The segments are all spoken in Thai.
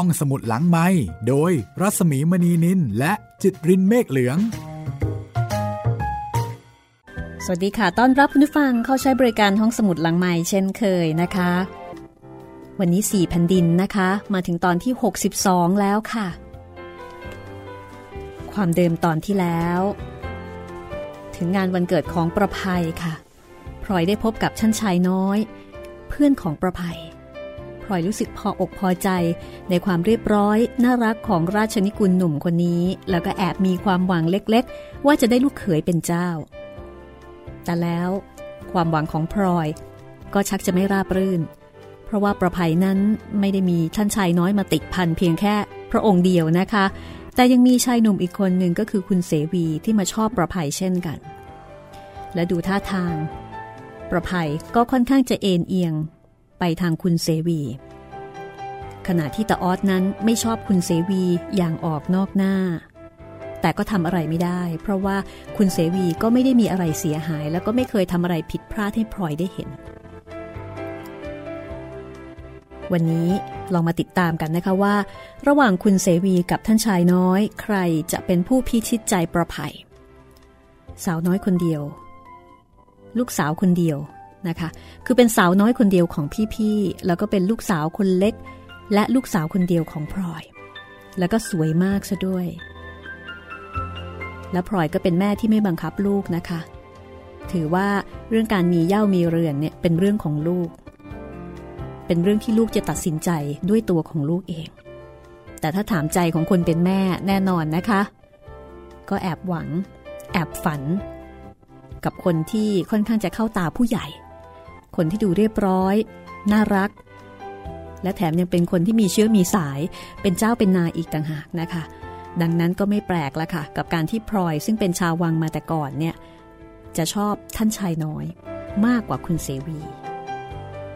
ห้องสมุดหลังไม้โดยรัสมีมณีนินและจิตรินเมฆเหลือง สวัสดีค่ะ ต้อนรับคุณผู้ฟังเข้าใช้บริการห้องสมุดหลังไม้เช่นเคยนะคะ วันนี้4แผ่นดินนะคะ มาถึงตอนที่ 62 แล้วค่ะ ความเดิมตอนที่แล้ว ถึงงานวันเกิดของประภัยค่ะพลอยได้พบกับชั้นชายน้อย เพื่อนของประภัย พลอยรู้สึกพออกพอใจ ในความเรียบร้อย น่ารักของราชนิกุลหนุ่มคนนี้ แล้วก็แอบมีความหวังเล็กๆ ว่าจะได้ลูกเขยเป็นเจ้า แต่แล้วความหวังของพลอย ก็ชักจะไม่ราบรื่น เพราะว่าประภัยนั้นไม่ได้มีท่านชายน้อยมาติดพันเพียงแค่พระองค์เดียวนะคะ แต่ยังมีชายหนุ่มอีกคนหนึ่งก็คือคุณเสวีที่มาชอบประภัยเช่นกัน และดูท่าทาง ประภัยก็ค่อนข้างจะเอ็นเอียงไปทางคุณเสวี ขณะที่ตาออสนั้นไม่ชอบคุณเสวีอย่างออกนอกหน้า แต่ก็ทำอะไรไม่ได้ เพราะว่าคุณเสวีก็ไม่ได้มีอะไรเสียหาย แล้วก็ไม่เคยทำอะไรผิดพลาดให้พลอยได้เห็น วันนี้ลองมาติดตามกันนะคะว่า ระหว่างคุณเสวีกับท่านชายน้อย ใครจะเป็นผู้พิชิตใจประภัย สาวน้อยคนเดียว ลูกสาวคนเดียวนะคะ คือเป็นสาวน้อยคนเดียวของพี่ๆ แล้วก็เป็นลูกสาวคนเล็ก และลูกสาวคนเดียวของพลอย แล้วก็สวยมากซะด้วย และพลอยก็เป็นแม่ที่ไม่บังคับลูกนะคะ ถือว่าเรื่องการมีเย่ามีเรือนเนี่ยเป็นเรื่องของลูก เป็นเรื่องที่ลูกจะตัดสินใจด้วยตัวของลูกเอง แต่ถ้าถามใจของคนเป็นแม่แน่นอนนะคะ ก็แอบหวัง แอบฝัน กับคนที่ค่อนข้างจะเข้าตาผู้ใหญ่ คนที่ดูเรียบร้อย น่ารัก และแถมยังเป็นคนที่มีเชื้อมีสาย เป็นเจ้าเป็นนายอีกต่างหากนะคะ ดังนั้นก็ไม่แปลกละค่ะ กับการที่พลอยซึ่งเป็นชาววังมาแต่ก่อนเนี่ยจะชอบท่านชายน้อยมากกว่าคุณเสวี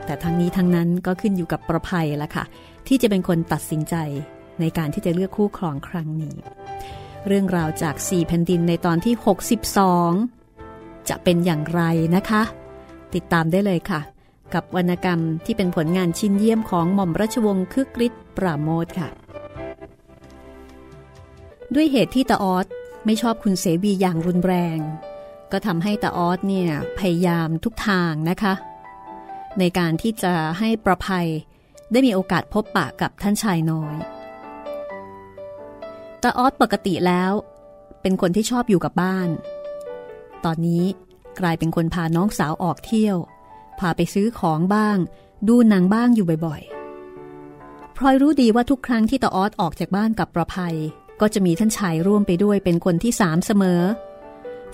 แต่ทั้งนี้ทั้งนั้นก็ขึ้นอยู่กับประภัยละค่ะ ที่จะเป็นคนตัดสินใจในการที่จะเลือกคู่ครองครั้งนี้ เรื่องราวจาก4แผ่นดินในตอนที่ 62 จะเป็นอย่างไรนะคะ ติดตามได้เลยค่ะ กับวรรณกรรมที่เป็นผลงานชิ้นเยี่ยมของหม่อมราชวงศ์คึกฤทธิ์ปราโมทค่ะ ด้วยเหตุที่ตาออสไม่ชอบคุณเสวีอย่างรุนแรง ก็ทำให้ตาออสเนี่ยพยายามทุกทางนะคะ ในการที่จะให้ประภัยได้มีโอกาสพบปะกับท่านชายน้อยตาออสปกติแล้ว เป็นคนที่ชอบอยู่กับบ้าน ตอนนี้กลายเป็นคนพาน้องสาวออกเที่ยว พาไปซื้อของบ้าง ดูหนังบ้างอยู่บ่อยๆ พลอยรู้ดีว่าทุกครั้งที่ตาออสออกจากบ้านกับประภัย ก็จะมีท่านชายร่วมไปด้วยเป็นคนที่สามเสมอ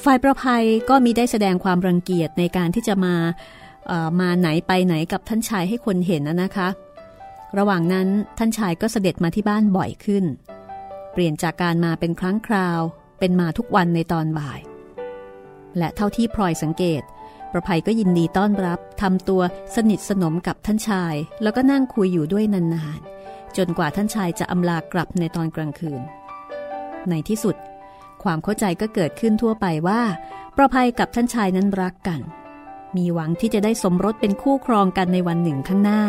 ฝ่ายประภัยก็มีได้แสดงความรังเกียจในการที่จะมามาไหนไปไหนกับท่านชายให้คนเห็นนะนะคะ ระหว่างนั้นท่านชายก็เสด็จมาที่บ้านบ่อยขึ้น เปลี่ยนจากการมาเป็นครั้งคราว เป็นมาทุกวันในตอนบ่าย และเท่าที่พลอยสังเกต ประภัยก็ยินดีต้อนรับทำตัวสนิทสนมกับท่านชาย แล้วก็นั่งคุยอยู่ด้วยนานๆ จนกว่าท่านชายจะอำลากลับในตอนกลางคืน ในที่สุด ความเข้าใจก็เกิดขึ้นทั่วไปว่า ประภัยกับท่านชายนั้นรักกัน มีหวังที่จะได้สมรสเป็นคู่ครองกันในวันหนึ่งข้างหน้า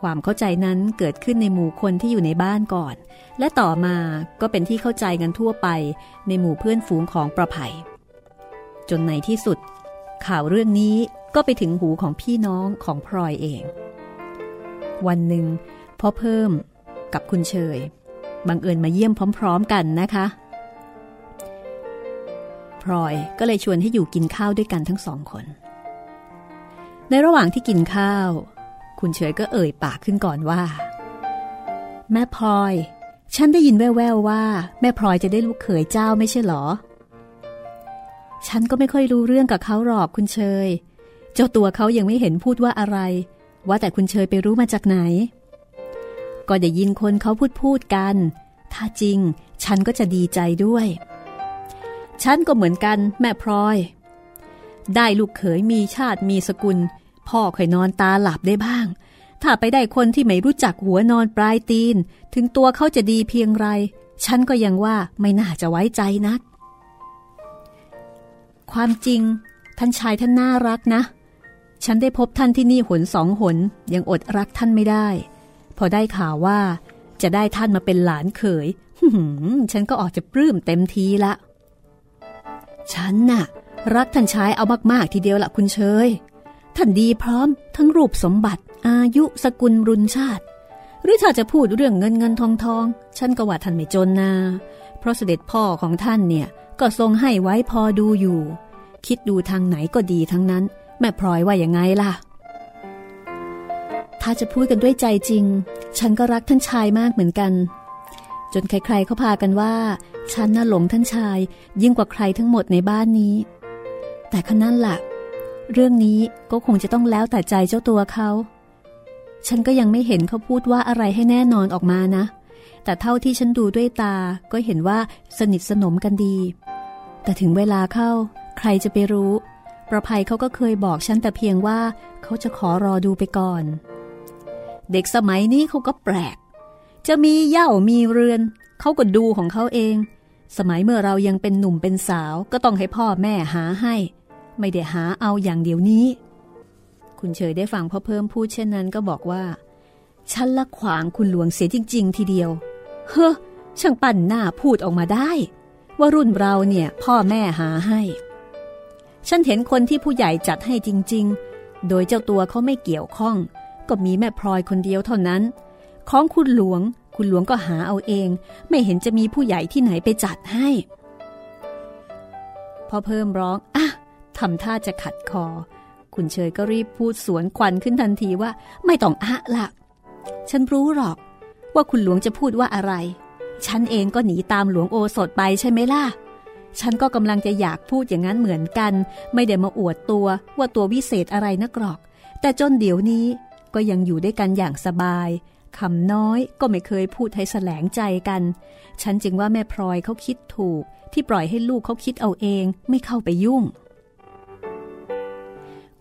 ความเข้าใจนั้นเกิดขึ้นในหมู่คนที่อยู่ในบ้านก่อน และต่อมาก็เป็นที่เข้าใจกันทั่วไป ในหมู่เพื่อนฝูงของประภัยจนในที่สุด ข่าวเรื่องนี้ก็ไปถึงหูของพี่น้องของพลอยเอง วันหนึ่งพ่อเพิ่มกับคุณเชยบังเอิญมาเยี่ยมพร้อม ๆ กันนะคะพลอยก็เลยชวนให้อยู่กินข้าวด้วยกันทั้งสองคน ในระหว่างที่กินข้าว คุณเฉยก็เอ่ยปากขึ้นก่อนว่า แม่พลอย ฉันได้ยินแว่วๆว่า แม่พลอยจะได้ลูกเขยเจ้าไม่ใช่หรอ ฉันก็ไม่ค่อยรู้เรื่องกับเขาหรอกคุณเชย เจ้าตัวเขายังไม่เห็นพูดว่าอะไร ว่าแต่คุณเชยไปรู้มาจากไหน ก็ได้ยินคนเขาพูดพูดกัน ถ้าจริง ฉันก็จะดีใจด้วย ฉันก็เหมือนกันแม่พลอย ได้ลูกเขยมีชาติมีสกุล พ่อคอยนอนตาหลับได้บ้าง ถ้าไปได้คนที่ไม่รู้จักหัวนอนปลายตีน ถึงตัวเขาจะดีเพียงไร ฉันก็ยังว่าไม่น่าจะไว้ใจนัก ความจริง ท่านชายท่านน่ารักนะ ฉันได้พบท่านที่นี่หนสองหน ยังอดรักท่านไม่ได้ พอได้ข่าวว่า จะได้ท่านมาเป็นหลานเขยฉันก็ออกจะปลื้มเต็มทีละ ฉันน่ะ รักท่านชายเอามากๆทีเดียวละคุณเชย ท่านดีพร้อม ทั้งรูปสมบัติ อายุสกุลรุนชาติ หรือถ้าจะพูดเรื่องเงินเงินทองทอง ฉันก็ว่าท่านไม่จนนา เพราะเสด็จพ่อของท่านเนี่ย ก็ทรงให้ไว้พอดูอยู่ คิดดูทางไหนก็ดีทั้งนั้น แม่พลอยว่าอย่างไงล่ะ ถ้าจะพูดกันด้วยใจจริง ฉันก็รักท่านชายมากเหมือนกัน จนใครๆเขาพากันว่า ฉันน่ะหลงท่านชาย ยิ่งกว่าใครทั้งหมดในบ้านนี้ แต่ขนั้นละ่ะ เรื่องนี้ก็คงจะต้องแล้วแต่ใจเจ้าตัวเขาฉันก็ยังไม่เห็นเขาพูดว่าอะไรให้แน่นอนออกมานะ แต่เท่าที่ฉันดูด้วยตาก็เห็นว่าสนิทสนมกันดี แต่ถึงเวลาเข้า ใครจะไปรู้ ประภัยเขาก็เคยบอกฉันแต่เพียงว่าเขาจะขอรอดูไปก่อน เด็กสมัยนี้เขาก็แปลก จะมีเย่ามีเรือน เขาก็ดูของเขาเอง สมัยเมื่อเรายังเป็นหนุ่มเป็นสาวก็ต้องให้พ่อแม่หาให้ ไม่ได้หาเอาอย่างเดียวนี้ คุณเฉยได้ฟังพ่อเพิ่มพูดเช่นนั้นก็บอกว่า ฉันละขวางคุณหลวงเสียจริง ๆ ทีเดียว เฮ้อช่างปั่นหน้าพูดออกมาได้ ว่ารุ่นเราเนี่ยพ่อแม่หาให้ ฉันเห็นคนที่ผู้ใหญ่จัดให้จริง ๆ โดยเจ้าตัวเขาไม่เกี่ยวข้อง ก็มีแม่พลอยคนเดียวเท่านั้น ของคุณหลวง คุณหลวงก็หาเอาเอง ไม่เห็นจะมีผู้ใหญ่ที่ไหนไปจัดให้พอเพิ่มร้องอะทำท่าจะขัดคอ คุณเชยก็รีบพูดสวนควันขึ้นทันทีว่า ไม่ต้องอะละ ฉันรู้หรอก ว่าคุณหลวงจะพูดว่าอะไร ฉันเองก็หนีตามหลวงโอสถไปใช่ไหมล่ะ ฉันก็กำลังจะอยากพูดอย่างนั้นเหมือนกัน ไม่ได้มาอวดตัวว่าตัววิเศษอะไรนักหรอก แต่จนเดี๋ยวนี้ก็ยังอยู่ด้วยกันอย่างสบายคำน้อยก็ไม่เคยพูดให้แสลงใจกัน ฉันจึงว่าแม่พลอยเขาคิดถูก ที่ปล่อยให้ลูกเขาคิดเอาเองไม่เข้าไปยุ่ง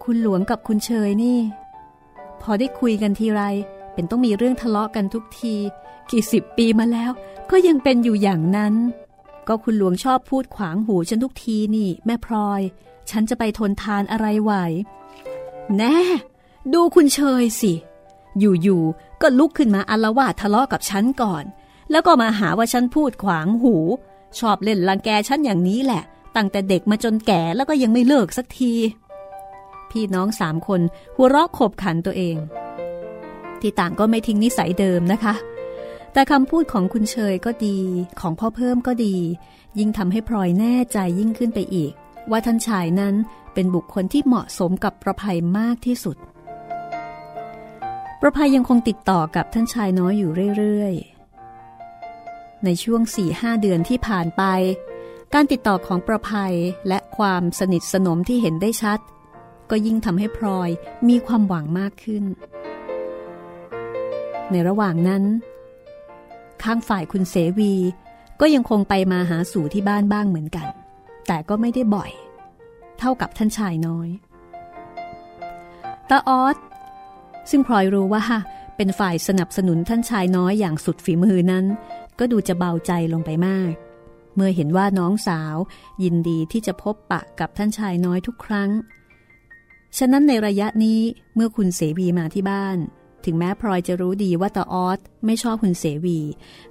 คุณหลวงกับคุณเชยนี่ พอได้คุยกันทีไร เป็นต้องมีเรื่องทะเลาะกันทุกที กี่สิบปีมาแล้ว ก็ยังเป็นอยู่อย่างนั้น ก็คุณหลวงชอบพูดขวางหูฉันทุกทีนี่ แม่พลอย ฉันจะไปทนทานอะไรไหว แน่ ดูคุณเชยสิ อยู่ๆก็ลุกขึ้นมาอารวาททะเลาะกับฉันก่อน แล้วก็มาหาว่าฉันพูดขวางหู ชอบเล่นลังแกฉันอย่างนี้แหละ ตั้งแต่เด็กมาจนแก่แล้วก็ยังไม่เลิกสักที พี่น้องสามคนหัวเราะขบขันตัวเอง ที่ต่างก็ไม่ทิ้งนิสัยเดิมนะคะ แต่คำพูดของคุณเชยก็ดีของพ่อเพิ่มก็ดี ยิ่งทำให้พลอยแน่ใจยิ่งขึ้นไปอีก ว่าท่านชายนั้นเป็นบุคคลที่เหมาะสมกับประภัยมากที่สุด ประภัยยังคงติดต่อกับท่านชายน้อยอยู่เรื่อยๆ ในช่วง4ี่ห้าเดือนที่ผ่านไป การติดต่อของประภัยและความสนิทสนมที่เห็นได้ชัด ก็ยิ่งทำให้พลอยมีความหวังมากขึ้น ในระหว่างนั้น ข้างฝ่ายคุณเสวีก็ยังคงไปมาหาสู่ที่บ้านบ้างเหมือนกัน แต่ก็ไม่ได้บ่อย เท่ากับท่านชายน้อยตาออสซึ่งพลอยรู้ว่าเป็นฝ่ายสนับสนุนท่านชายน้อยอย่างสุดฝีมือนั้น ก็ดูจะเบาใจลงไปมาก เมื่อเห็นว่าน้องสาวยินดีที่จะพบปะกับท่านชายน้อยทุกครั้ง ฉะนั้นในระยะนี้เมื่อคุณเสวีมาที่บ้าน ถึงแม้พลอยจะรู้ดีว่าตาออสไม่ชอบคุณเสวี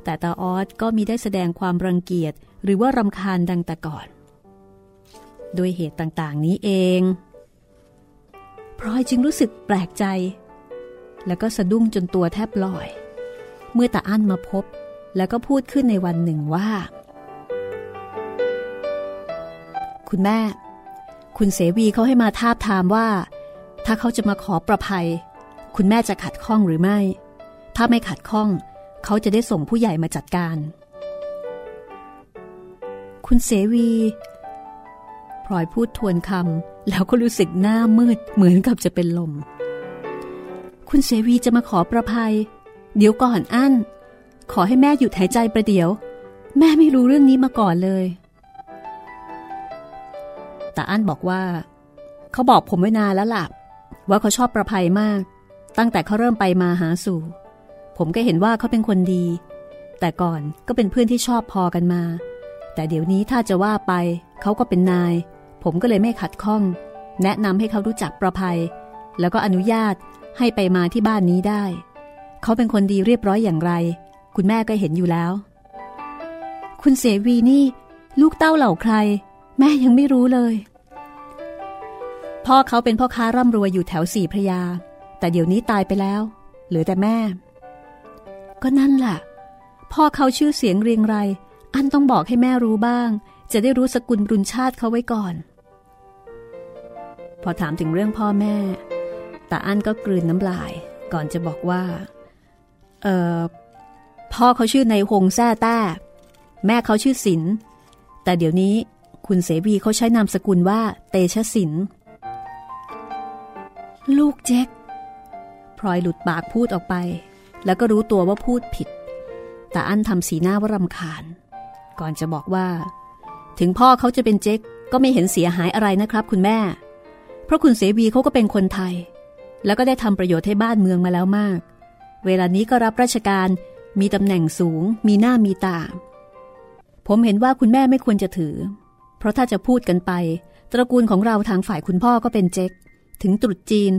แต่ตาออสก็มีได้แสดงความรังเกียจ หรือว่ารำคาญดังแต่ก่อน โดยเหตุต่างๆนี้เองพลอยจึงรู้สึกแปลกใจ แล้วก็สะดุ้งจนตัวแทบลอย เมื่อตาอั้นมาพบ แล้วก็พูดขึ้นในวันหนึ่งว่า คุณแม่ คุณเสวีเขาให้มาทาบทามว่า ถ้าเขาจะมาขอประภัย คุณแม่จะขัดข้องหรือไม่ ถ้าไม่ขัดข้อง เขาจะได้ส่งผู้ใหญ่มาจัดการ คุณเสวีพลอยพูดทวนคำแล้วก็รู้สึกหน้ามืดเหมือนกับจะเป็นลม คุณเสวีจะมาขอประภัย เดี๋ยวก่อนอั้น ขอให้แม่หยุดหายใจประเดี๋ยว แม่ไม่รู้เรื่องนี้มาก่อนเลย แต่อั้นบอกว่า เขาบอกผมไว้นานแล้วล่ะว่าเขาชอบประภัยมาก ตั้งแต่เขาเริ่มไปมาหาสู่ ผมก็เห็นว่าเขาเป็นคนดี แต่ก่อนก็เป็นเพื่อนที่ชอบพอกันมา แต่เดี๋ยวนี้ถ้าจะว่าไป เขาก็เป็นนาย ผมก็เลยไม่ขัดข้อง แนะนำให้เขารู้จักประภัย แล้วก็อนุญาตให้ไปมาที่บ้านนี้ได้ เขาเป็นคนดีเรียบร้อยอย่างไร คุณแม่ก็เห็นอยู่แล้ว คุณเสวีนี่ ลูกเต้าเหล่าใคร แม่ยังไม่รู้เลย พ่อเขาเป็นพ่อค้าร่ำรวยอยู่แถวสี่พระยา แต่เดี๋ยวนี้ตายไปแล้ว เหลือแต่แม่ ก็นั่นแหละพ่อเขาชื่อเสียงเรียงไร อันต้องบอกให้แม่รู้บ้าง จะได้รู้สกุลรุนชาติเขาไว้ก่อน พอถามถึงเรื่องพ่อแม่ตาอันก็กลืนน้ำลาย ก่อนจะบอกว่า เออพ่อเขาชื่อในหงแซ่ต้าแม่เขาชื่อศิลแต่เดี๋ยวนี้คุณเสวีเขาใช้นามสกุลว่าเตชะศิลลูกเจ๊ก พลอยหลุดปากพูดออกไป แล้วก็รู้ตัวว่าพูดผิด แต่อันทำสีหน้าว่ารำคาญ ก่อนจะบอกว่า ถึงพ่อเขาจะเป็นเจ๊กก็ไม่เห็นเสียหายอะไรนะครับ คุณแม่ เพราะคุณเสวีเขาก็เป็นคนไทย แล้วก็ได้ทำประโยชน์ให้บ้านเมืองมาแล้วมาก เวลานี้ก็รับราชการมีตำแหน่งสูง มีหน้ามีตา ผมเห็นว่าคุณแม่ไม่ควรจะถือ เพราะถ้าจะพูดกันไป ตระกูลของเราทางฝ่ายคุณพ่อก็เป็นเจ๊กถึงตรุษจีน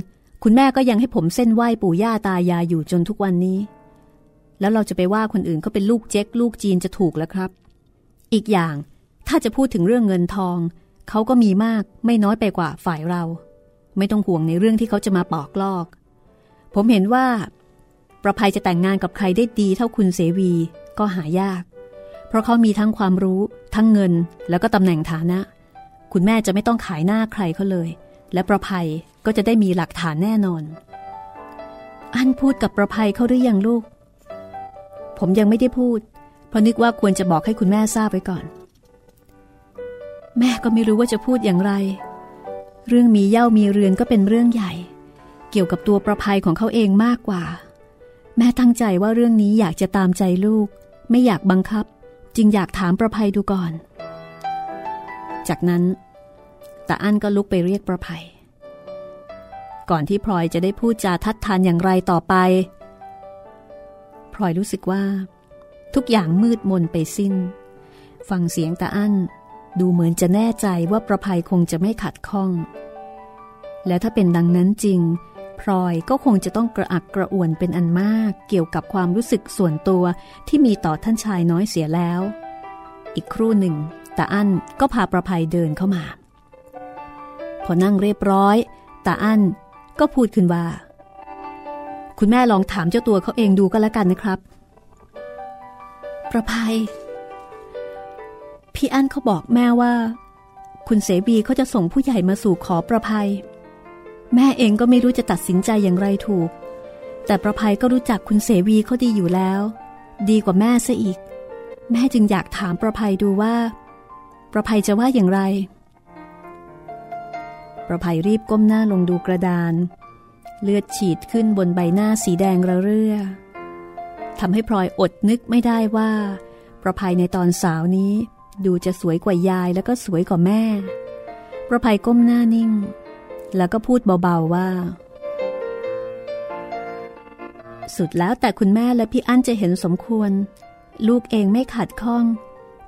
คุณแม่ก็ยังให้ผมเส้นไหว้ปู่ย่าตายายอยู่จนทุกวันนี้ แล้วเราจะไปว่าคนอื่นเขาเป็นลูกเจ๊กลูกจีนจะถูกแล้วครับ อีกอย่างถ้าจะพูดถึงเรื่องเงินทอง เขาก็มีมากไม่น้อยไปกว่าฝ่ายเรา ไม่ต้องห่วงในเรื่องที่เขาจะมาปอกลอก ผมเห็นว่า ประภัยจะแต่งงานกับใครได้ดีเท่าคุณเสวีก็หายาก เพราะเขามีทั้งความรู้ ทั้งเงินแล้วก็ตำแหน่งฐานะ คุณแม่จะไม่ต้องขายหน้าใครเขาเลย และประภัยก็จะได้มีหลักฐานแน่นอน อันพูดกับประภัยเขาหรือยังลูก ผมยังไม่ได้พูด เพราะนึกว่าควรจะบอกให้คุณแม่ทราบไว้ก่อน แม่ก็ไม่รู้ว่าจะพูดอย่างไร เรื่องมีเย่ามีเรือนก็เป็นเรื่องใหญ่ เกี่ยวกับตัวประภัยของเขาเองมากกว่า แม่ตั้งใจว่าเรื่องนี้อยากจะตามใจลูก ไม่อยากบังคับ จึงอยากถามประภัยดูก่อน จากนั้น ตาอั้นก็ลุกไปเรียกประภัย ก่อนที่พลอยจะได้พูดจาทัดทานอย่างไรต่อไป พลอยรู้สึกว่า ทุกอย่างมืดมนไปสิ้น ฟังเสียงตาอั้นดูเหมือนจะแน่ใจว่าประภัยคงจะไม่ขัดข้อง และถ้าเป็นดังนั้นจริง พลอยก็คงจะต้องกระอักกระอ่วนเป็นอันมากเกี่ยวกับความรู้สึกส่วนตัวที่มีต่อท่านชายน้อยเสียแล้ว อีกครู่หนึ่งตาอั้นก็พาประภัยเดินเข้ามา อนั่งเรียบร้อยตาอั้นก็พูดขึ้นว่า คุณแม่ลองถามเจ้าตัวเขาเองดูก็แล้วกันนะครับ ประภัย พี่อั้นเขาบอกแม่ว่า คุณเสบีเขาจะส่งผู้ใหญ่มาสู่ขอประภัย แม่เองก็ไม่รู้จะตัดสินใจอย่างไรถูก แต่ประภัยก็รู้จักคุณเสวีเขาดีอยู่แล้ว ดีกว่าแม่ซะอีก แม่จึงอยากถามประภัยดูว่า ประภัยจะว่าอย่างไร ประภัยรีบก้มหน้าลงดูกระดาน เลือดฉีดขึ้นบนใบหน้าสีแดงระเรื่อทำให้พลอยอดนึกไม่ได้ว่า ประภัยในตอนสาวนี้ ดูจะสวยกว่ายายแล้วก็สวยกว่าแม่ ประภัยก้มหน้านิ่ง แล้วก็พูดเบาๆว่า สุดแล้วแต่คุณแม่และพี่อั้นจะเห็นสมควร ลูกเองไม่ขัดข้อง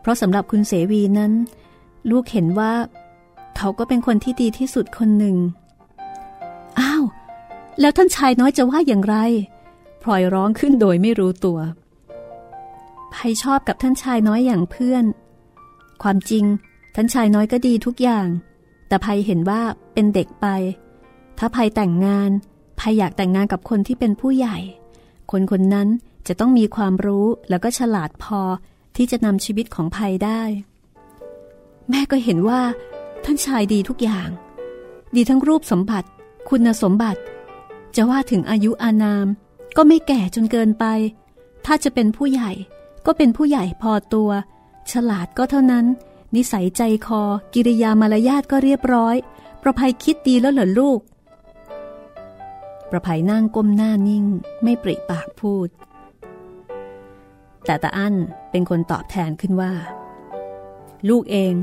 เพราะสำหรับคุณเสวีนั้น ลูกเห็นว่า เขาก็เป็นคนที่ดีที่สุดคนหนึ่ง อ้าว แล้วท่านชายน้อยจะว่าอย่างไร พลอยร้องขึ้นโดยไม่รู้ตัวไพชอบกับท่านชายน้อยอย่างเพื่อน ความจริง ท่านชายน้อยก็ดีทุกอย่าง แต่ไพเห็นว่าเป็นเด็กไป ถ้าไพแต่งงานไพอยากแต่งงานกับคนที่เป็นผู้ใหญ่ คนคนนั้นจะต้องมีความรู้แล้วก็ฉลาดพอที่จะนำชีวิตของไพได้ แม่ก็เห็นว่า ท่านชายดีทุกอย่าง ดีทั้งรูปสมบัติ คุณสมบัติ จะว่าถึงอายุอานาม ก็ไม่แก่จนเกินไป ถ้าจะเป็นผู้ใหญ่ก็เป็นผู้ใหญ่พอตัว ฉลาดก็เท่านั้น นิสัยใจคอ กิริยามารยาทก็เรียบร้อย ประภัยคิดดีแล้วเหรอลูก ประภัยนั่งก้มหน้านิ่ง ไม่ปริปากพูด แต่ตาอั้นเป็นคนตอบแทนขึ้นว่า ลูกเอง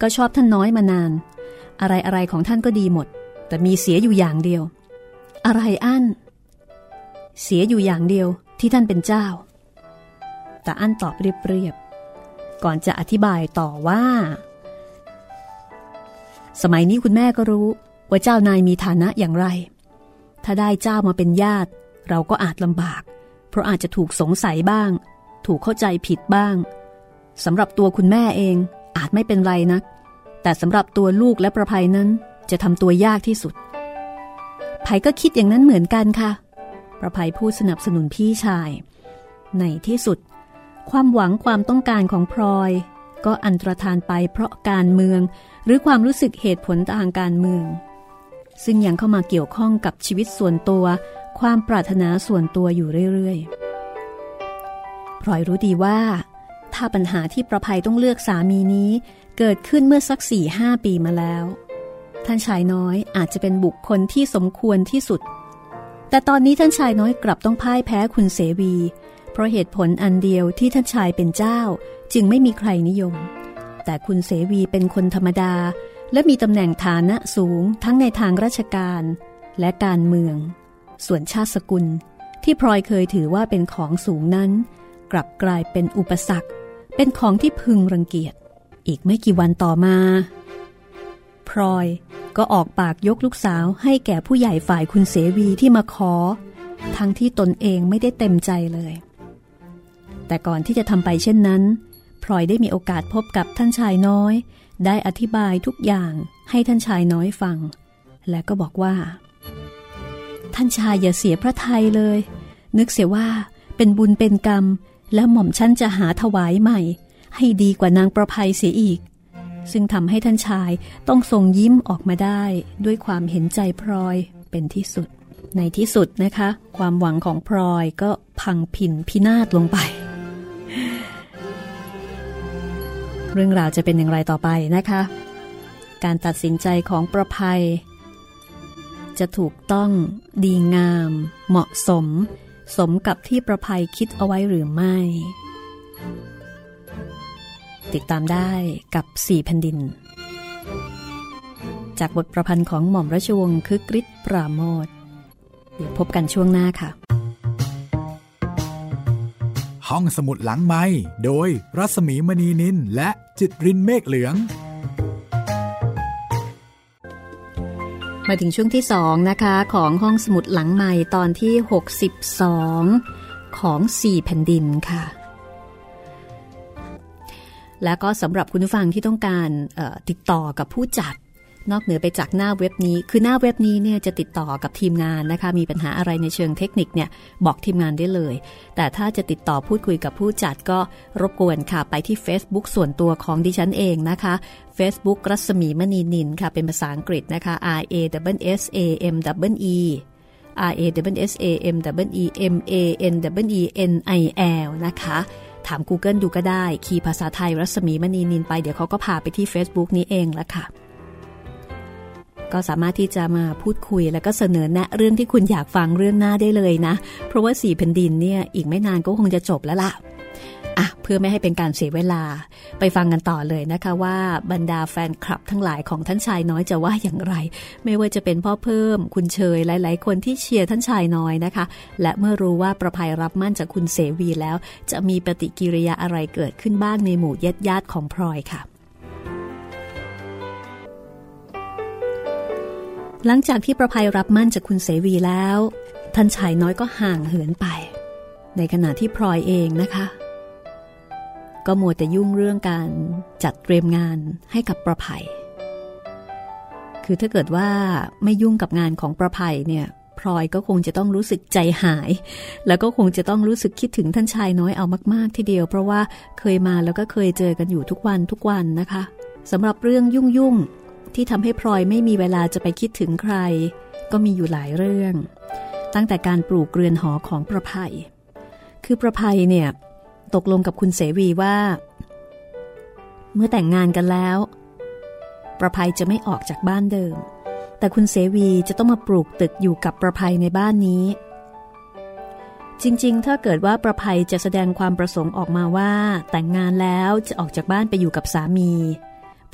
ก็ชอบท่านน้อยมานาน อะไรอะไรของท่านก็ดีหมด แต่มีเสียอยู่อย่างเดียว อะไรอั้น เสียอยู่อย่างเดียวที่ท่านเป็นเจ้า แต่อั้นตอบเรียบๆก่อนจะอธิบายต่อว่า สมัยนี้คุณแม่ก็รู้ว่าเจ้านายมีฐานะอย่างไร ถ้าได้เจ้ามาเป็นญาติ เราก็อาจลำบาก เพราะอาจจะถูกสงสัยบ้าง ถูกเข้าใจผิดบ้างสำหรับตัวคุณแม่เอง อาจไม่เป็นไรนะัก แต่สำหรับตัวลูกและประภัยนั้นจะทำตัวยากที่สุดไผ่ก็คิดอย่างนั้นเหมือนกันค่ะ ประภัยพูดสนับสนุนพี่ชาย ในที่สุด ความหวังความต้องการของพลอย ก็อันตรธานไปเพราะการเมือง หรือความรู้สึกเหตุผลทางการเมือง ซึ่งยังเข้ามาเกี่ยวข้องกับชีวิตส่วนตัว ความปรารถนาส่วนตัวอยู่เรื่อยๆพลอยรู้ดีว่า ถ้าปัญหาที่ประภัยต้องเลือกสามีนี้ เกิดขึ้นเมื่อสักสี่ห้าปีมาแล้ว ท่านชายน้อยอาจจะเป็นบุคคลที่สมควรที่สุด แต่ตอนนี้ท่านชายน้อยกลับต้องพ่ายแพ้คุณเสวี เพราะเหตุผลอันเดียวที่ท่านชายเป็นเจ้า จึงไม่มีใครนิยม แต่คุณเสวีเป็นคนธรรมดา และมีตำแหน่งฐานะสูงทั้งในทางราชการและการเมือง ส่วนชาติสกุลที่พลอยเคยถือว่าเป็นของสูงนั้น กลับกลายเป็นอุปสรรค เป็นของที่พึงรังเกียจ อีกไม่กี่วันต่อมา พลอยก็ออกปากยกลูกสาวให้แก่ผู้ใหญ่ฝ่ายคุณเสวีที่มาขอ ทั้งที่ตนเองไม่ได้เต็มใจเลย แต่ก่อนที่จะทำไปเช่นนั้น พลอยได้มีโอกาสพบกับท่านชายน้อย ได้อธิบายทุกอย่างให้ท่านชายน้อยฟัง และก็บอกว่า ท่านชายอย่าเสียพระทัยเลย นึกเสียว่าเป็นบุญเป็นกรรม แล้วหม่อมชั้นจะหาถวายใหม่ ให้ดีกว่านางประภัยเสียอีก ซึ่งทำให้ท่านชายต้องทรงยิ้มออกมาได้ด้วยความเห็นใจพลอยเป็นที่สุด ในที่สุดนะคะ ความหวังของพลอยก็พังผินพินาศลงไป เรื่องราวจะเป็นอย่างไรต่อไปนะคะ การตัดสินใจของประภัย จะถูกต้องดีงาม เหมาะสม สมกับที่ประภัยคิดเอาไว้หรือไม่ ติดตามได้กับสี่แผ่นดิน จากบทประพันธ์ของหม่อมราชวงศ์คึกฤทธิ์ปราโมทเดี๋ยวพบกันช่วงหน้าค่ะ ห้องสมุดหลังไม้โดยรัสมีมณีนินและจิตรินเมฆเหลือง มาถึงช่วงที่สองนะคะ ของห้องสมุดหลังใหม่ตอนที่ 62 ของ 4 แผ่นดินค่ะ และก็สำหรับคุณผู้ฟังที่ต้องการติดต่อกับผู้จัด นอกเหนือไปจากหน้าเว็บนี้ คือหน้าเว็บนี้เนี่ยจะติดต่อกับทีมงานนะคะ มีปัญหาอะไรในเชิงเทคนิคเนี่ยบอกทีมงานได้เลย แต่ถ้าจะติดต่อพูดคุยกับผู้จัดก็รบกวนค่ะ ไปที่ Facebook ส่วนตัวของดิฉันเองนะคะ Facebook รัศมีมณีนินค่ะ เป็นภาษาอังกฤษนะคะ R A W S A M W E R A W S A M W E M A N W E N I L นะคะถาม Google ดูก็ได้ คีย์ภาษาไทยรัศมีมณีนินไป เดี๋ยวเขาก็พาไปที่ Facebook นี้เองละค่ะ ก็สามารถที่จะมาพูดคุยแล้วก็เสนอแนะเรื่องที่คุณอยากฟังเรื่องหน้าได้เลยนะ เพราะว่าสี่แผ่นดินเนี่ยอีกไม่นานก็คงจะจบแล้วล่ะอะเพื่อไม่ให้เป็นการเสียเวลาไปฟังกันต่อเลยนะคะว่าบรรดาแฟนคลับทั้งหลายของท่านชายน้อยจะว่าอย่างไร ไม่ว่าจะเป็นพ่อเพิ่ม คุณเชยหลายๆ คนที่เชียร์ท่านชายน้อยนะคะ และเมื่อรู้ว่าประภัยรับมั่นจากคุณเสวีแล้ว จะมีปฏิกิริยาอะไรเกิดขึ้นบ้างในหมู่ญาติญาติของพลอยค่ะ หลังจากที่ประภัยรับมั่นจากคุณเสวีแล้ว ท่านชายน้อยก็ห่างเหินไป ในขณะที่พลอยเองนะคะ ก็มัวแต่ยุ่งเรื่องการจัดเตรียมงานให้กับประภัย คือถ้าเกิดว่าไม่ยุ่งกับงานของประภัยเนี่ยพลอยก็คงจะต้องรู้สึกใจหาย แล้วก็คงจะต้องรู้สึกคิดถึงท่านชายน้อยเอามากๆ ทีเดียว เพราะว่าเคยมาแล้วก็เคยเจอกันอยู่ทุกวันทุกวันนะคะสำหรับเรื่องยุ่งยุ่ง ที่ทำให้พลอยไม่มีเวลาจะไปคิดถึงใคร ก็มีอยู่หลายเรื่อง ตั้งแต่การปลูกเรือนหอของประภัย คือประภัยเนี่ยตกลงกับคุณเสวีว่า เมื่อแต่งงานกันแล้ว ประภัยจะไม่ออกจากบ้านเดิม แต่คุณเสวีจะต้องมาปลูกตึกอยู่กับประภัยในบ้านนี้ จริงๆ ถ้าเกิดว่าประภัยจะแสดงความประสงค์ออกมาว่าแต่งงานแล้วจะออกจากบ้านไปอยู่กับสามี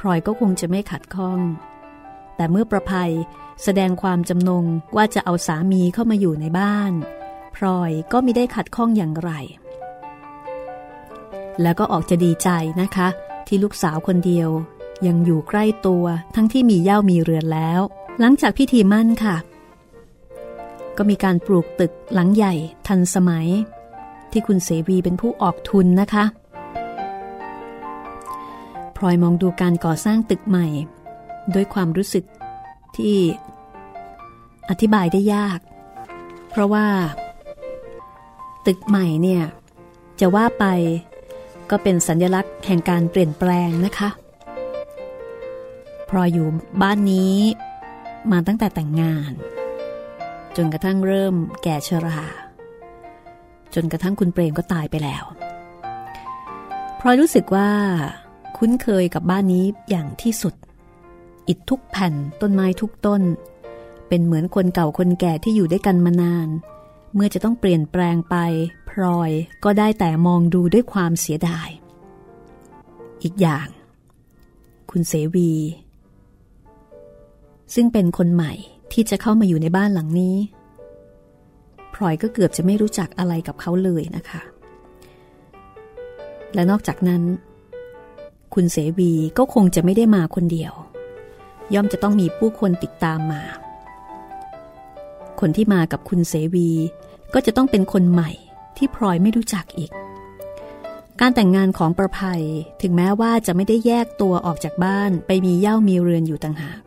พลอยก็คงจะไม่ขัดข้อง แต่เมื่อประภัยแสดงความจำนงว่าจะเอาสามีเข้ามาอยู่ในบ้าน พลอยก็ไม่ได้ขัดข้องอย่างไร แล้วก็ออกจะดีใจนะคะ ที่ลูกสาวคนเดียว ยังอยู่ใกล้ตัวทั้งที่มีเย่ามีเรือนแล้ว หลังจากพิธีมั่นค่ะ ก็มีการปลูกตึกหลังใหญ่ทันสมัย ที่คุณเสวีเป็นผู้ออกทุนนะคะ ลอยมองดูการก่อสร้างตึกใหม่ ด้วยความรู้สึกที่อธิบายได้ยาก เพราะว่า ตึกใหม่เนี่ย จะว่าไปก็เป็นสัญลักษณ์แห่งการเปลี่ยนแปลงนะคะพลอยอยู่บ้านนี้มาตั้งแต่แต่งงาน จนกระทั่งเริ่มแก่ชรา จนกระทั่งคุณเปรมก็ตายไปแล้วพลอยรู้สึกว่า คุ้นเคยกับบ้านนี้อย่างที่สุด อิฐทุกแผ่นต้นไม้ทุกต้น เป็นเหมือนคนเก่าคนแก่ที่อยู่ด้วยกันมานาน เมื่อจะต้องเปลี่ยนแปลงไป พลอยก็ได้แต่มองดูด้วยความเสียดาย อีกอย่าง คุณเสวี ซึ่งเป็นคนใหม่ที่จะเข้ามาอยู่ในบ้านหลังนี้พลอยก็เกือบจะไม่รู้จักอะไรกับเขาเลยนะคะ และนอกจากนั้น คุณเสวีก็คงจะไม่ได้มาคนเดียว ย่อมจะต้องมีผู้คนติดตามมา คนที่มากับคุณเสวีก็จะต้องเป็นคนใหม่ที่พลอยไม่รู้จักอีก การแต่งงานของประภัยถึงแม้ว่าจะไม่ได้แยกตัวออกจากบ้านไปมีเย่ามีเรือนอยู่ต่างหาก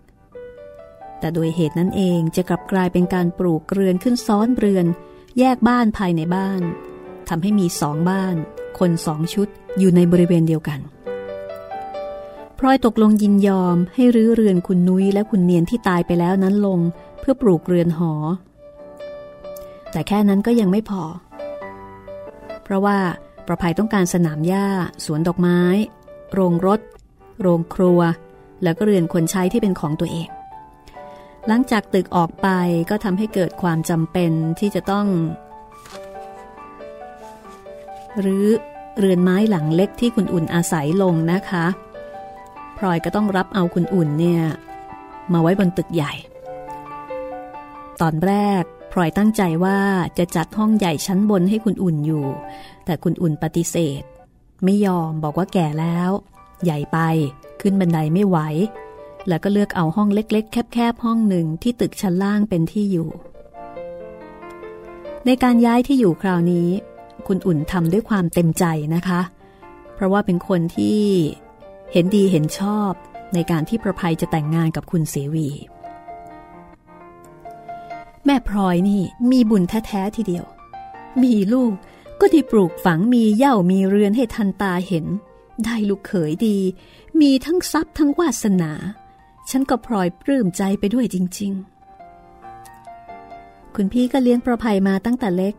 แต่โดยเหตุนั้นเองจะกลับกลายเป็นการปลูกเรือนขึ้นซ้อนเรือน แยกบ้านภายในบ้านทำให้มีสองบ้าน คนสองชุดอยู่ในบริเวณเดียวกัน ลอยตกลงยินยอมให้รื้อเรือนคุณนุ้ยและคุณเนียนที่ตายไปแล้วนั้นลง เพื่อปลูกเรือนหอ แต่แค่นั้นก็ยังไม่พอ เพราะว่าประภัยต้องการสนามหญ้า สวนดอกไม้ โรงรถ โรงครัว แล้วก็เรือนคนใช้ที่เป็นของตัวเอง หลังจากตึกออกไปก็ทำให้เกิดความจำเป็นที่จะต้องหรือเรือนไม้หลังเล็กที่คุณอุ่นอาศัยลงนะคะ พลอยก็ต้องรับเอาคุณอุ่นเนี่ย มาไว้บนตึกใหญ่ ตอนแรกพลอยตั้งใจว่าจะจัดห้องใหญ่ชั้นบนให้คุณอุ่นอยู่ แต่คุณอุ่นปฏิเสธ ไม่ยอมบอกว่าแก่แล้ว ใหญ่ไปขึ้นบันไดไม่ไหว แล้วก็เลือกเอาห้องเล็ก ๆ แคบๆห้องหนึ่งที่ตึกชั้นล่างเป็นที่อยู่ ในการย้ายที่อยู่คราวนี้ คุณอุ่นทำด้วยความเต็มใจนะคะ เพราะว่าเป็นคนที่ เห็นดีเห็นชอบในการที่ประภัยจะแต่งงานกับคุณเสวี แม่พลอยนี่มีบุญแท้ ๆ ทีเดียว มีลูกก็ที่ปลูกฝังมีเย่ามีเรือนให้ทันตาเห็น ได้ลูกเขยดี มีทั้งทรัพย์ทั้งวาสนา ฉันก็พลอยปลื้มใจไปด้วยจริง ๆ คุณพี่ก็เลี้ยงประภัยมาตั้งแต่เล็ก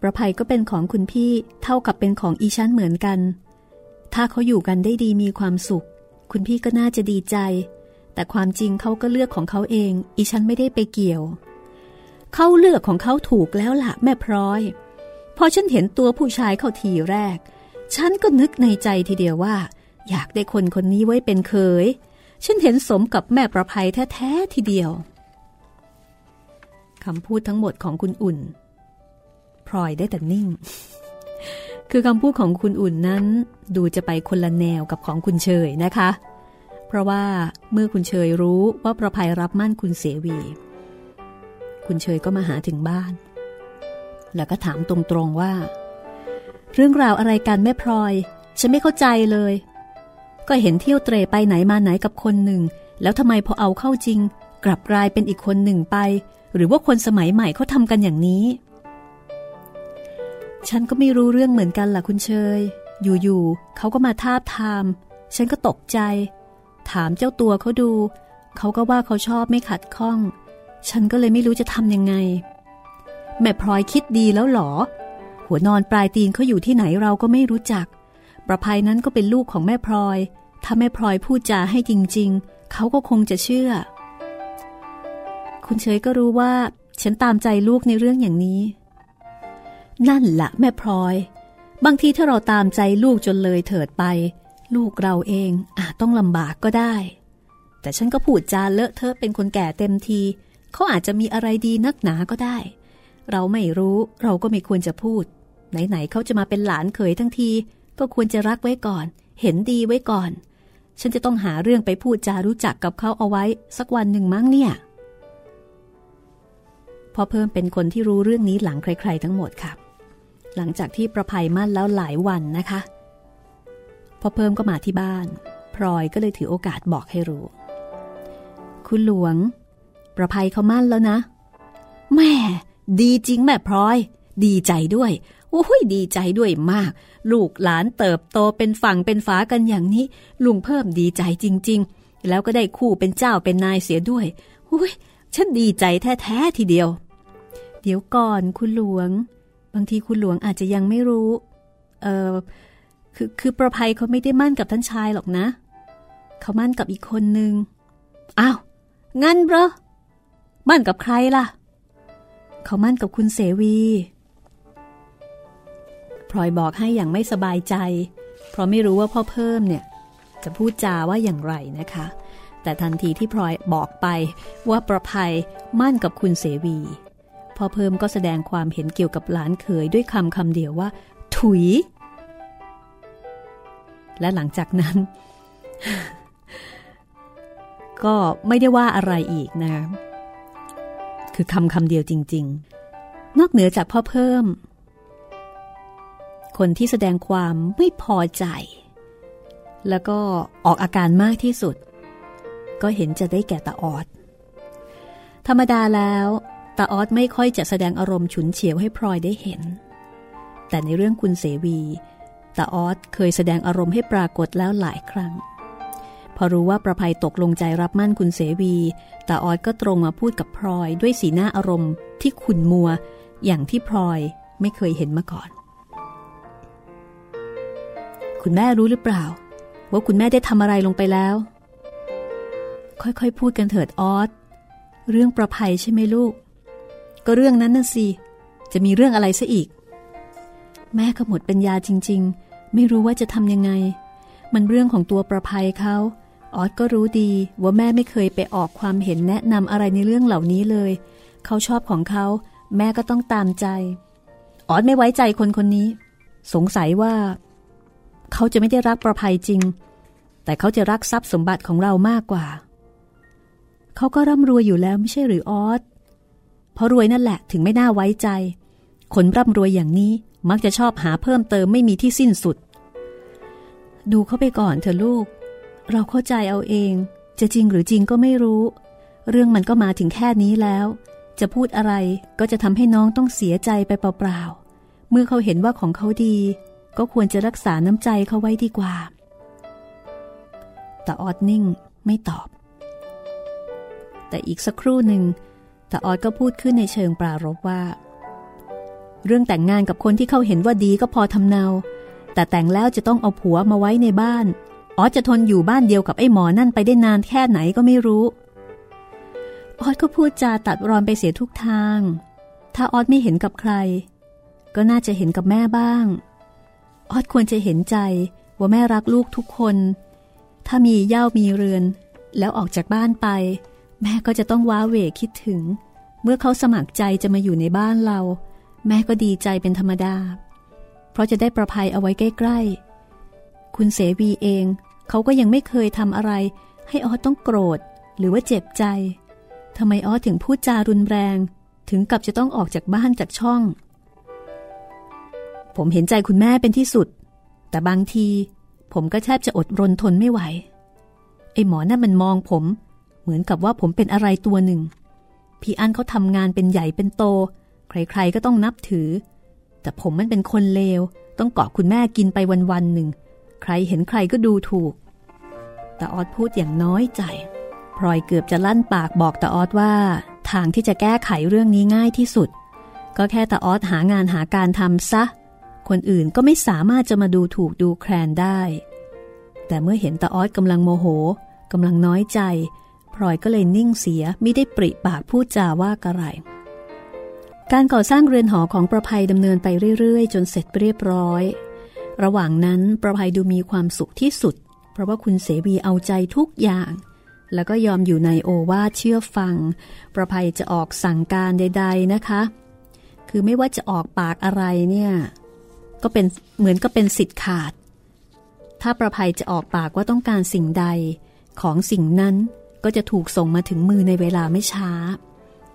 ประภัยก็เป็นของคุณพี่เท่ากับเป็นของอีชั้นเหมือนกัน ถ้าเขาอยู่กันได้ดีมีความสุข คุณพี่ก็น่าจะดีใจ แต่ความจริงเขาก็เลือกของเขาเอง อีฉันไม่ได้ไปเกี่ยว เขาเลือกของเขาถูกแล้วล่ะแม่พร้อย พอฉันเห็นตัวผู้ชายเขาทีแรก ฉันก็นึกในใจทีเดียวว่า อยากได้คนคนนี้ไว้เป็นเคย ฉันเห็นสมกับแม่ประภัยแท้ๆทีเดียวคำพูดทั้งหมดของคุณอุ่นพลอยได้แต่นิ่ง คือคำพูดของคุณอุ่นนั้น ดูจะไปคนละแนวกับของคุณเชยนะคะ เพราะว่าเมื่อคุณเชยรู้ว่าประภัยรับมั่นคุณเสวี คุณเชยก็มาหาถึงบ้าน แล้วก็ถามตรงๆว่า เรื่องราวอะไรกันแม่พลอย ฉันไม่เข้าใจเลย ก็เห็นเที่ยวเตรไปไหนมาไหนกับคนหนึ่ง แล้วทำไมพอเอาเข้าจริง กลับกลายเป็นอีกคนหนึ่งไป หรือว่าคนสมัยใหม่เขาทำกันอย่างนี้ ฉันก็ไม่รู้เรื่องเหมือนกันล่ะคุณเชย อยู่ๆเขาก็มาทาบทาม ฉันก็ตกใจ ถามเจ้าตัวเขาดู เขาก็ว่าเขาชอบไม่ขัดข้อง ฉันก็เลยไม่รู้จะทำยังไง แม่พลอยคิดดีแล้วหรอ หัวนอนปลายตีนเขาอยู่ที่ไหนเราก็ไม่รู้จัก ประภัยนั้นก็เป็นลูกของแม่พลอย ถ้าแม่พลอยพูดจาให้จริง ๆ เขาก็คงจะเชื่อ คุณเฉยก็รู้ว่า ฉันตามใจลูกในเรื่องอย่างนี้ นั่นละแม่พลอย บางทีถ้าเราตามใจลูกจนเลยเถิดไป ลูกเราเองอาจต้องลำบากก็ได้ แต่ฉันก็พูดจาเลอะเทอะเป็นคนแก่เต็มที เขาอาจจะมีอะไรดีนักหนาก็ได้ เราไม่รู้เราก็ไม่ควรจะพูด ไหนๆเขาจะมาเป็นหลานเขยทั้งที ก็ควรจะรักไว้ก่อน เห็นดีไว้ก่อน ฉันจะต้องหาเรื่องไปพูดจารู้จักกับเขาเอาไว้ สักวันหนึ่งมั้งเนี่ยพอเพิ่มเป็นคนที่รู้เรื่องนี้หลังใคร ๆ ทั้งหมดค่ะ หลังจากที่ประภัยมั่นแล้วหลายวันนะคะ พอเพิ่มก็มาที่บ้าน พลอยก็เลยถือโอกาสบอกให้รู้ คุณหลวง ประภัยเขามั่นแล้วนะ แม่ ดีจริงแม่พลอย ดีใจด้วยโอ้ยดีใจด้วยมาก ลูกหลานเติบโตเป็นฝั่งเป็นฝากันอย่างนี้ ลุงเพิ่มดีใจจริง ๆ แล้วก็ได้คู่เป็นเจ้าเป็นนายเสียด้วยโอ้ยฉันดีใจแท้ ๆ ทีเดียว เดี๋ยวก่อนคุณหลวง บางทีคุณหลวงอาจจะยังไม่รู้เออคือคือประภัยเขาไม่ได้มั่นกับท่านชายหรอกนะ เขามั่นกับอีกคนนึงอ้าวงั้นเหรอมั่นกับใครล่ะ เขามั่นกับคุณเสวีพลอยบอกให้อย่างไม่สบายใจ เพราะไม่รู้ว่าพ่อเพิ่มเนี่ย จะพูดจาว่าอย่างไรนะคะ แต่ทันทีที่พลอยบอกไปว่าประภัยมั่นกับคุณเสวี พ่อเพิ่มก็แสดงความเห็นเกี่ยวกับหลานเขยด้วยคำคำเดียวว่า ถุย และหลังจากนั้น ก็ไม่ได้ว่าอะไรอีกนะคือคำคำเดียวจริง ๆ นอกเหนือจากพ่อเพิ่ม คนที่แสดงความไม่พอใจ แล้วก็ออกอาการมากที่สุด ก็เห็นจะได้แก่ตาออด ธรรมดาแล้ว ตาออดไม่ค่อยจะแสดงอารมณ์ฉุนเฉียวให้พลอยได้เห็น แต่ในเรื่องคุณเสวีตาออดเคยแสดงอารมณ์ให้ปรากฏแล้วหลายครั้ง พอรู้ว่าประภัยตกลงใจรับมั่นคุณเสวีตาออดก็ตรงมาพูดกับพลอยด้วยสีหน้าอารมณ์ที่ขุนมัว อย่างที่พลอยไม่เคยเห็นมาก่อน คุณแม่รู้หรือเปล่า ว่าคุณแม่ได้ทำอะไรลงไปแล้ว ค่อยๆ พูดกันเถิดออสเรื่องประภัยใช่ไหมลูก ก็เรื่องนั้นน่ะสิ จะมีเรื่องอะไรซะอีก แม่ก็หมดปัญญาจริง ๆ ไม่รู้ว่าจะทำยังไง มันเรื่องของตัวประภัยเขาออสก็รู้ดีว่าแม่ไม่เคยไปออกความเห็นแนะนำอะไรในเรื่องเหล่านี้เลย เขาชอบของเขา แม่ก็ต้องตามใจ ออสไม่ไว้ใจคนคนนี้ สงสัยว่า เขาจะไม่ได้รักประภัยจริง แต่เขาจะรักทรัพย์สมบัติของเรามากกว่า เขาก็ร่ำรวยอยู่แล้วไม่ใช่หรือออส เพราะรวยนั่นแหละถึงไม่น่าไว้ใจ คนร่ำรวยอย่างนี้มักจะชอบหาเพิ่มเติมไม่มีที่สิ้นสุด ดูเขาไปก่อนเถอะลูก เราเข้าใจเอาเอง จะจริงหรือจริงก็ไม่รู้ เรื่องมันก็มาถึงแค่นี้แล้ว จะพูดอะไรก็จะทำให้น้องต้องเสียใจไปเปล่าๆ เมื่อเขาเห็นว่าของเขาดี ก็ควรจะรักษาน้ำใจเขาไว้ดีกว่า แต่ออดนิ่งไม่ตอบ แต่อีกสักครู่หนึ่ง แต่ออดก็พูดขึ้นในเชิงปรารบว่า เรื่องแต่งงานกับคนที่เขาเห็นว่าดีก็พอทำเนา แต่แต่งแล้วจะต้องเอาผัวมาไว้ในบ้าน ออดจะทนอยู่บ้านเดียวกับไอ้หมอนั่นไปได้นานแค่ไหนก็ไม่รู้ ออดก็พูดจาตัดรอนไปเสียทุกทาง ถ้าออดไม่เห็นกับใคร ก็น่าจะเห็นกับแม่บ้าง ออดควรจะเห็นใจว่าแม่รักลูกทุกคน ถ้ามีเย่ามีเรือน แล้วออกจากบ้านไป แม่ก็จะต้องว้าเหวคิดถึง เมื่อเขาสมัครใจจะมาอยู่ในบ้านเรา แม่ก็ดีใจเป็นธรรมดา เพราะจะได้ประภัยเอาไว้ใกล้ๆ คุณเสวีเองเขาก็ยังไม่เคยทำอะไร ให้ออต้องโกรธหรือว่าเจ็บใจทำไมออถึงพูดจารุนแรง ถึงกับจะต้องออกจากบ้านจากช่อง ผมเห็นใจคุณแม่เป็นที่สุด แต่บางที ผมก็แทบจะอดรนทนไม่ไหว ไอ้หมอนั่นมันมองผม เหมือนกับว่าผมเป็นอะไรตัวหนึ่ง พี่อันเขาทำงานเป็นใหญ่เป็นโต ใครๆก็ต้องนับถือ แต่ผมมันเป็นคนเลว ต้องเกาะคุณแม่กินไปวันๆหนึ่ง ใครเห็นใครก็ดูถูก แต่ออดพูดอย่างน้อยใจ พลอยเกือบจะลั่นปากบอกตาออดว่า ทางที่จะแก้ไขเรื่องนี้ง่ายที่สุด ก็แค่ตาออดหางานหาการทำซะ คนอื่นก็ไม่สามารถจะมาดูถูกดูแคลนได้ แต่เมื่อเห็นตาออดกำลังโมโหกำลังน้อยใจ ลอยก็เลยนิ่งเสียไม่ได้ปริปากพูดจาว่ากระไร การก่อสร้างเรือนหอของประภัยดำเนินไปเรื่อยๆ จนเสร็จเรียบร้อย ระหว่างนั้นประภัยดูมีความสุขที่สุด เพราะว่าคุณเสวีเอาใจทุกอย่าง แล้วก็ยอมอยู่ในโอวาเชื่อฟัง ประภัยจะออกสั่งการใด ๆนะคะ คือไม่ว่าจะออกปากอะไรเนี่ยก็เป็นเหมือนก็เป็นสิทธิ์ขาด ถ้าประภัยจะออกปากว่าต้องการสิ่งใดของสิ่งนั้น ก็จะถูกส่งมาถึงมือในเวลาไม่ช้า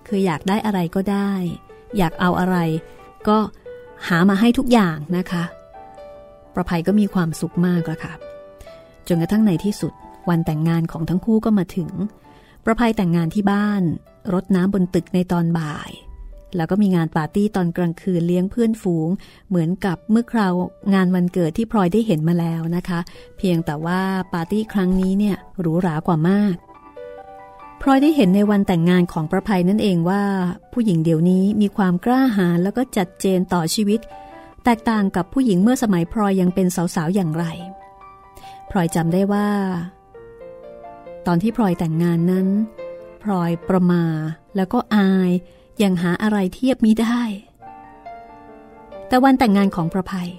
คืออยากได้อะไรก็ได้ อยากเอาอะไร ก็หามาให้ทุกอย่างนะคะ ประภัยก็มีความสุขมากล้วค่ะ จนกระทั่งในที่สุดวันแต่งงานของทั้งคู่ก็มาถึง ประภัยแต่งงานที่บ้าน รดน้ำบนตึกในตอนบ่าย แล้วก็มีงานปาร์ตี้ตอนกลางคืนเลี้ยงเพื่อนฝูง เหมือนกับเมื่อคราวงานวันเกิดที่พลอยได้เห็นมาแล้วนะคะ เพียงแต่ว่าปาร์ตี้ครั้งนี้เนี่ยหรูหรากว่ามาก พลอยได้เห็นในวันแต่งงานของประภัยนั่นเองว่า ผู้หญิงเดี๋ยวนี้มีความกล้าหาญแล้วก็จัดเจนต่อชีวิต แตกต่างกับผู้หญิงเมื่อสมัยพลอยยังเป็นสาวๆอย่างไรพลอยจำได้ว่า ตอนที่พลอยแต่งงานนั้นพลอยประมาแล้วก็อายยังหาอะไรเทียบมิได้ แต่วันแต่งงานของประภัย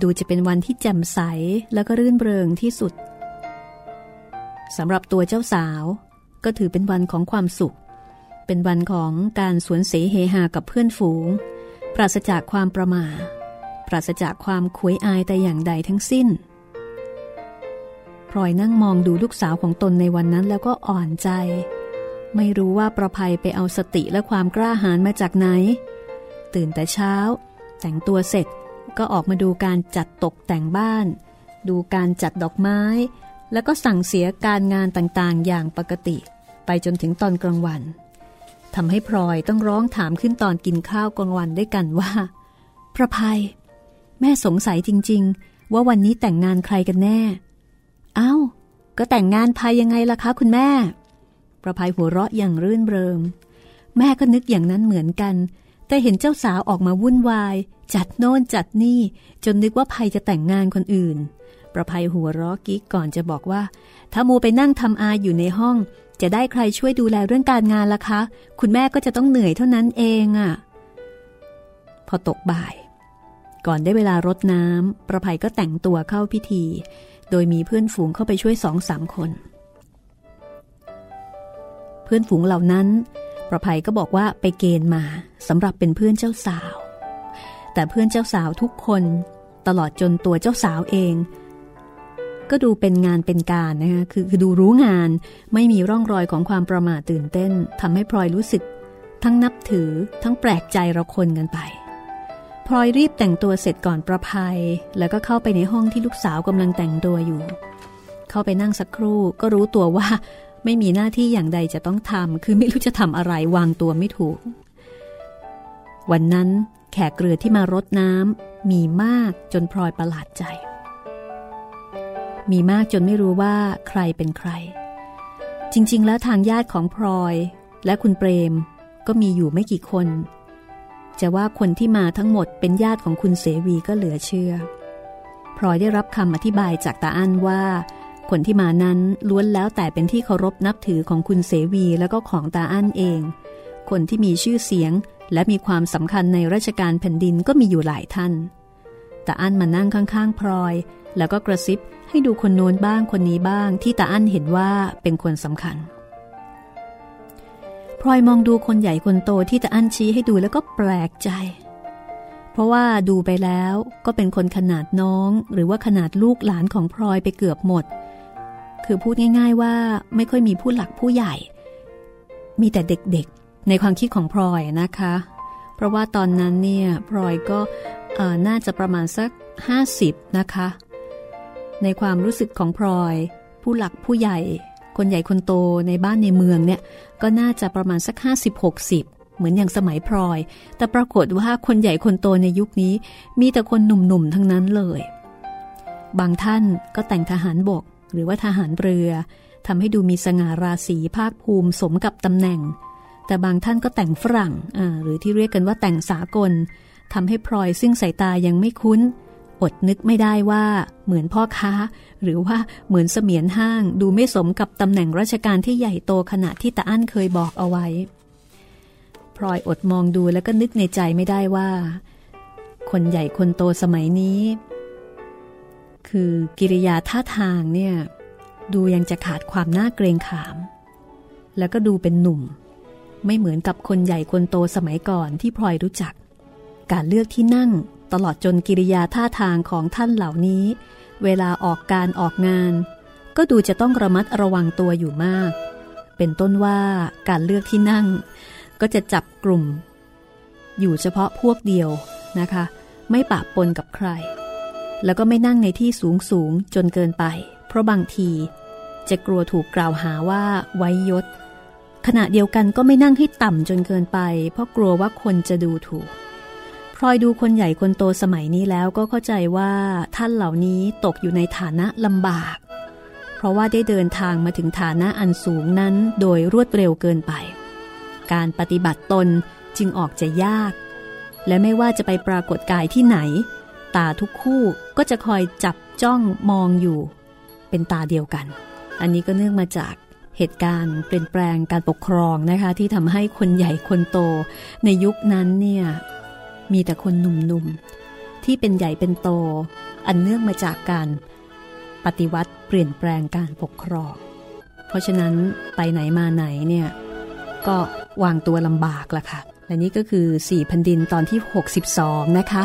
ดูจะเป็นวันที่แจ่มใสแล้วก็รื่นเริงที่สุด สำหรับตัวเจ้าสาว ก็ถือเป็นวันของความสุข เป็นวันของการสวนเสเฮหากับเพื่อนฝูง ปราศจากความประมาปราศจากความขวยอายแต่อย่างใดทั้งสิ้นพลอยนั่งมองดูลูกสาวของตนในวันนั้นแล้วก็อ่อนใจ ไม่รู้ว่าประภัยไปเอาสติและความกล้าหาญมาจากไหน ตื่นแต่เช้า แต่งตัวเสร็จก็ออกมาดูการจัดตกแต่งบ้าน ดูการจัดดอกไม้ แล้วก็สั่งเสียการงานต่างๆ อย่างปกติ ไปจนถึงตอนกลางวันทำให้พลอยต้องร้องถามขึ้นตอนกินข้าวกลางวันด้วยกันว่า ประภัย แม่สงสัยจริง ๆ ว่าวันนี้แต่งงานใครกันแน่อา้าวก็แต่งงานภายยังไงล่ะคะคุณแม่ ประภัยหัวเราะอย่างรื่นเริงแม่ก็นึกอย่างนั้นเหมือนกัน แต่เห็นเจ้าสาวออกมาวุ่นวาย จัดโน่นจัดนี่ จนนึกว่าภัยจะแต่งงานคนอื่น ประภัยหัวราะกิ๊กก่อนจะบอกว่า ถ้ามูไปนั่งทำอาอยู่ในห้อง จะได้ใครช่วยดูแลเรื่องการงานล่ะคะ คุณแม่ก็จะต้องเหนื่อยเท่านั้นเองอะ่ะ พอตกบ่าย ก่อนได้เวลารดน้ำประภัยก็แต่งตัวเข้าพิธี โดยมีเพื่อนฝูงเข้าไปช่วยสองสามคน เพื่อนฝูงเหล่านั้น ประภัยก็บอกว่าไปเกณฑ์มาสำหรับเป็นเพื่อนเจ้าสาว แต่เพื่อนเจ้าสาวทุกคนตลอดจนตัวเจ้าสาวเอง ก็ดูเป็นงานเป็นการนะคะคือคือดูรู้งานไม่มีร่องรอยของความประมาทตื่นเต้นทำให้พลอยรู้สึก ทั้งนับถือทั้งแปลกใจเราคนกันไปพลอยรีบแต่งตัวเสร็จก่อนประภัย แล้วก็เข้าไปในห้องที่ลูกสาวกำลังแต่งตัวอยู่ เข้าไปนั่งสักครู่ก็รู้ตัวว่า ไม่มีหน้าที่อย่างใดจะต้องทำคือไม่รู้จะทำอะไรวางตัวไม่ถูก วันนั้นแขกเรือที่มารดน้ำมีมากจนพลอยประหลาดใจ มีมากจนไม่รู้ว่าใครเป็นใคร จริง ๆ แล้วทางญาติของพลอยและคุณเปรม ก็มีอยู่ไม่กี่คน จะว่าคนที่มาทั้งหมดเป็นญาติของคุณเสวีก็เหลือเชื่อพลอยได้รับคำอธิบายจากตาอั้นว่า คนที่มานั้นล้วนแล้วแต่เป็นที่เคารพนับถือของคุณเสวีแล้วก็ของตาอั้นเอง คนที่มีชื่อเสียงและมีความสำคัญในราชการแผ่นดินก็มีอยู่หลายท่านตาอั้นมานั่งข้างๆพลอย แล้วก็กระซิบให้ดูคนโน้นบ้างคนนี้บ้างที่ตาอั้นเห็นว่าเป็นคนสำคัญพลอยมองดูคนใหญ่คนโตที่ตะอั้นชี้ให้ดูแล้วก็แปลกใจ เพราะว่าดูไปแล้วก็เป็นคนขนาดน้อง หรือว่าขนาดลูกหลานของพลอยไปเกือบหมด คือพูดง่าย ๆว่าไม่ค่อยมีผู้หลักผู้ใหญ่ มีแต่เด็กๆ ในความคิดของพลอยนะคะ เพราะว่าตอนนั้นเนี่ยพลอยก็น่าจะประมาณสัก 50 นะคะ ในความรู้สึกของพลอย ผู้หลักผู้ใหญ่ คนใหญ่คนโตในบ้านในเมืองเนี่ยก็น่าจะประมาณสัก 50-60เหมือนอย่างสมัยพลอย แต่ปรากฏว่าคนใหญ่คนโตในยุคนี้ มีแต่คนหนุ่มๆทั้งนั้นเลย บางท่านก็แต่งทหารบก หรือว่าทหารเรือทำให้ดูมีสง่าราศีภาคภูมิสมกับตำแหน่ง แต่บางท่านก็แต่งฝรั่ง หรือที่เรียกกันว่าแต่งสากลทำให้พลอยซึ่งสายตายังไม่คุ้น อดนึกไม่ได้ว่า เหมือนพ่อค้า หรือว่าเหมือนเสมียนห้างดูไม่สมกับตำแหน่งราชการที่ใหญ่โตขนาดที่ตาอั้นเคยบอกเอาไว้พลอยอดมองดูแล้วก็นึกในใจไม่ได้ว่า คนใหญ่คนโตสมัยนี้ คือกิริยาท่าทางเนี่ย ดูยังจะขาดความน่าเกรงขาม แล้วก็ดูเป็นหนุ่ม ไม่เหมือนกับคนใหญ่คนโตสมัยก่อนที่พลอยรู้จัก การเลือกที่นั่ง ตลอดจนกิริยาท่าทางของท่านเหล่านี้ เวลาออกการออกงาน ก็ดูจะต้องระมัดระวังตัวอยู่มาก เป็นต้นว่าการเลือกที่นั่ง ก็จะจับกลุ่ม อยู่เฉพาะพวกเดียวนะคะ ไม่ปะปนกับใคร แล้วก็ไม่นั่งในที่สูงสูงจนเกินไป เพราะบางที จะกลัวถูกกล่าวหาว่าไว้ยศ ขณะเดียวกันก็ไม่นั่งให้ต่ำจนเกินไป เพราะกลัวว่าคนจะดูถูก พลอยดูคนใหญ่คนโตสมัยนี้แล้วก็เข้าใจว่าท่านเหล่านี้ตกอยู่ในฐานะลำบาก เพราะว่าได้เดินทางมาถึงฐานะอันสูงนั้นโดยรวดเร็วเกินไป การปฏิบัติตนจึงออกจะยาก และไม่ว่าจะไปปรากฏกายที่ไหน ตาทุกคู่ก็จะคอยจับจ้องมองอยู่ เป็นตาเดียวกัน อันนี้ก็เนื่องมาจากเหตุการณ์เปลี่ยนแปลงการปกครองนะคะที่ทำให้คนใหญ่คนโตในยุคนั้นเนี่ย มีแต่คนหนุ่มๆ ที่เป็นใหญ่เป็นโต อันเนื่องมาจากการปฏิวัติเปลี่ยนแปลงการปกครอง เพราะฉะนั้นไปไหนมาไหนเนี่ย ก็วางตัวลำบากละค่ะ และนี่ก็คือสี่พันดินตอนที่ 62 นะคะ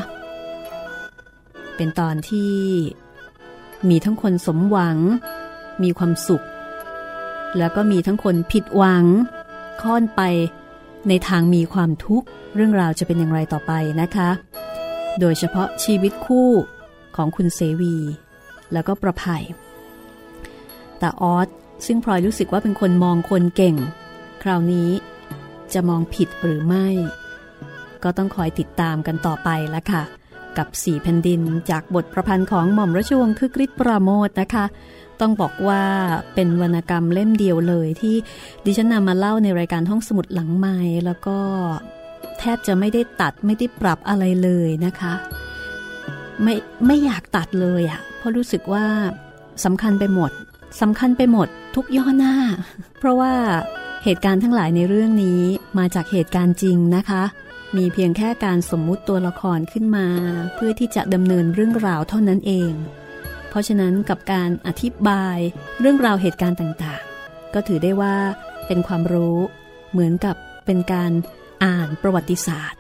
เป็นตอนที่มีทั้งคนสมหวัง มีความสุข แล้วก็มีทั้งคนผิดหวัง ค่อนไป ในทางมีความทุกข์เรื่องราวจะเป็นอย่างไรต่อไปนะคะ โดยเฉพาะชีวิตคู่ของคุณเสวี แล้วก็ประภัยแต่ออสซึ่งพลอยรู้สึกว่าเป็นคนมองคนเก่ง คราวนี้จะมองผิดหรือไม่ ก็ต้องคอยติดตามกันต่อไปละค่ะ กับสี่แผ่นดินจากบทประพันธ์ของหม่อมราชวงศ์คึกฤทธิ์ปราโมทนะคะ ต้องบอกว่าเป็นวรรณกรรมเล่มเดียวเลยที่ดิฉันนำมาเล่าในรายการห้องสมุดหลังไม้แล้วก็แทบจะไม่ได้ตัดไม่ได้ปรับอะไรเลยนะคะ ไม่ไม่อยากตัดเลยอะ่ะเพราะรู้สึกว่าสำคัญไปหมดสำคัญไปหมดทุกย่อหน้า เพราะว่าเหตุการณ์ทั้งหลายในเรื่องนี้มาจากเหตุการณ์จริงนะคะ มีเพียงแค่การสมมุติตัวละครขึ้นมา เพื่อที่จะดำเนินเรื่องราวเท่านั้นเอง เพราะฉะนั้นกับการอธิบายเรื่องราวเหตุการณ์ต่างๆ ก็ถือได้ว่าเป็นความรู้เหมือนกับเป็นการอ่านประวัติศาสตร์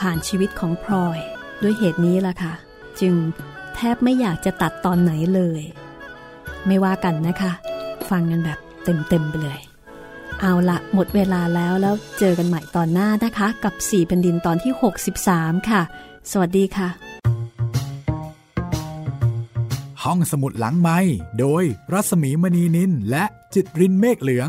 ผ่านชีวิตของพลอย ด้วยเหตุนี้ล่ะค่ะ จึงแทบไม่อยากจะตัดตอนไหนเลย ไม่ว่ากันนะคะ ฟังกันแบบเต็มๆไปเลย เอาละหมดเวลาแล้วแล้วเจอกันใหม่ตอนหน้านะคะ กับ4แผ่นดินตอนที่ 63 ค่ะ สวัสดีค่ะ ห้องสมุดหลังไม้โดยรัสมีมณีนินและจิตรินเมฆเหลือง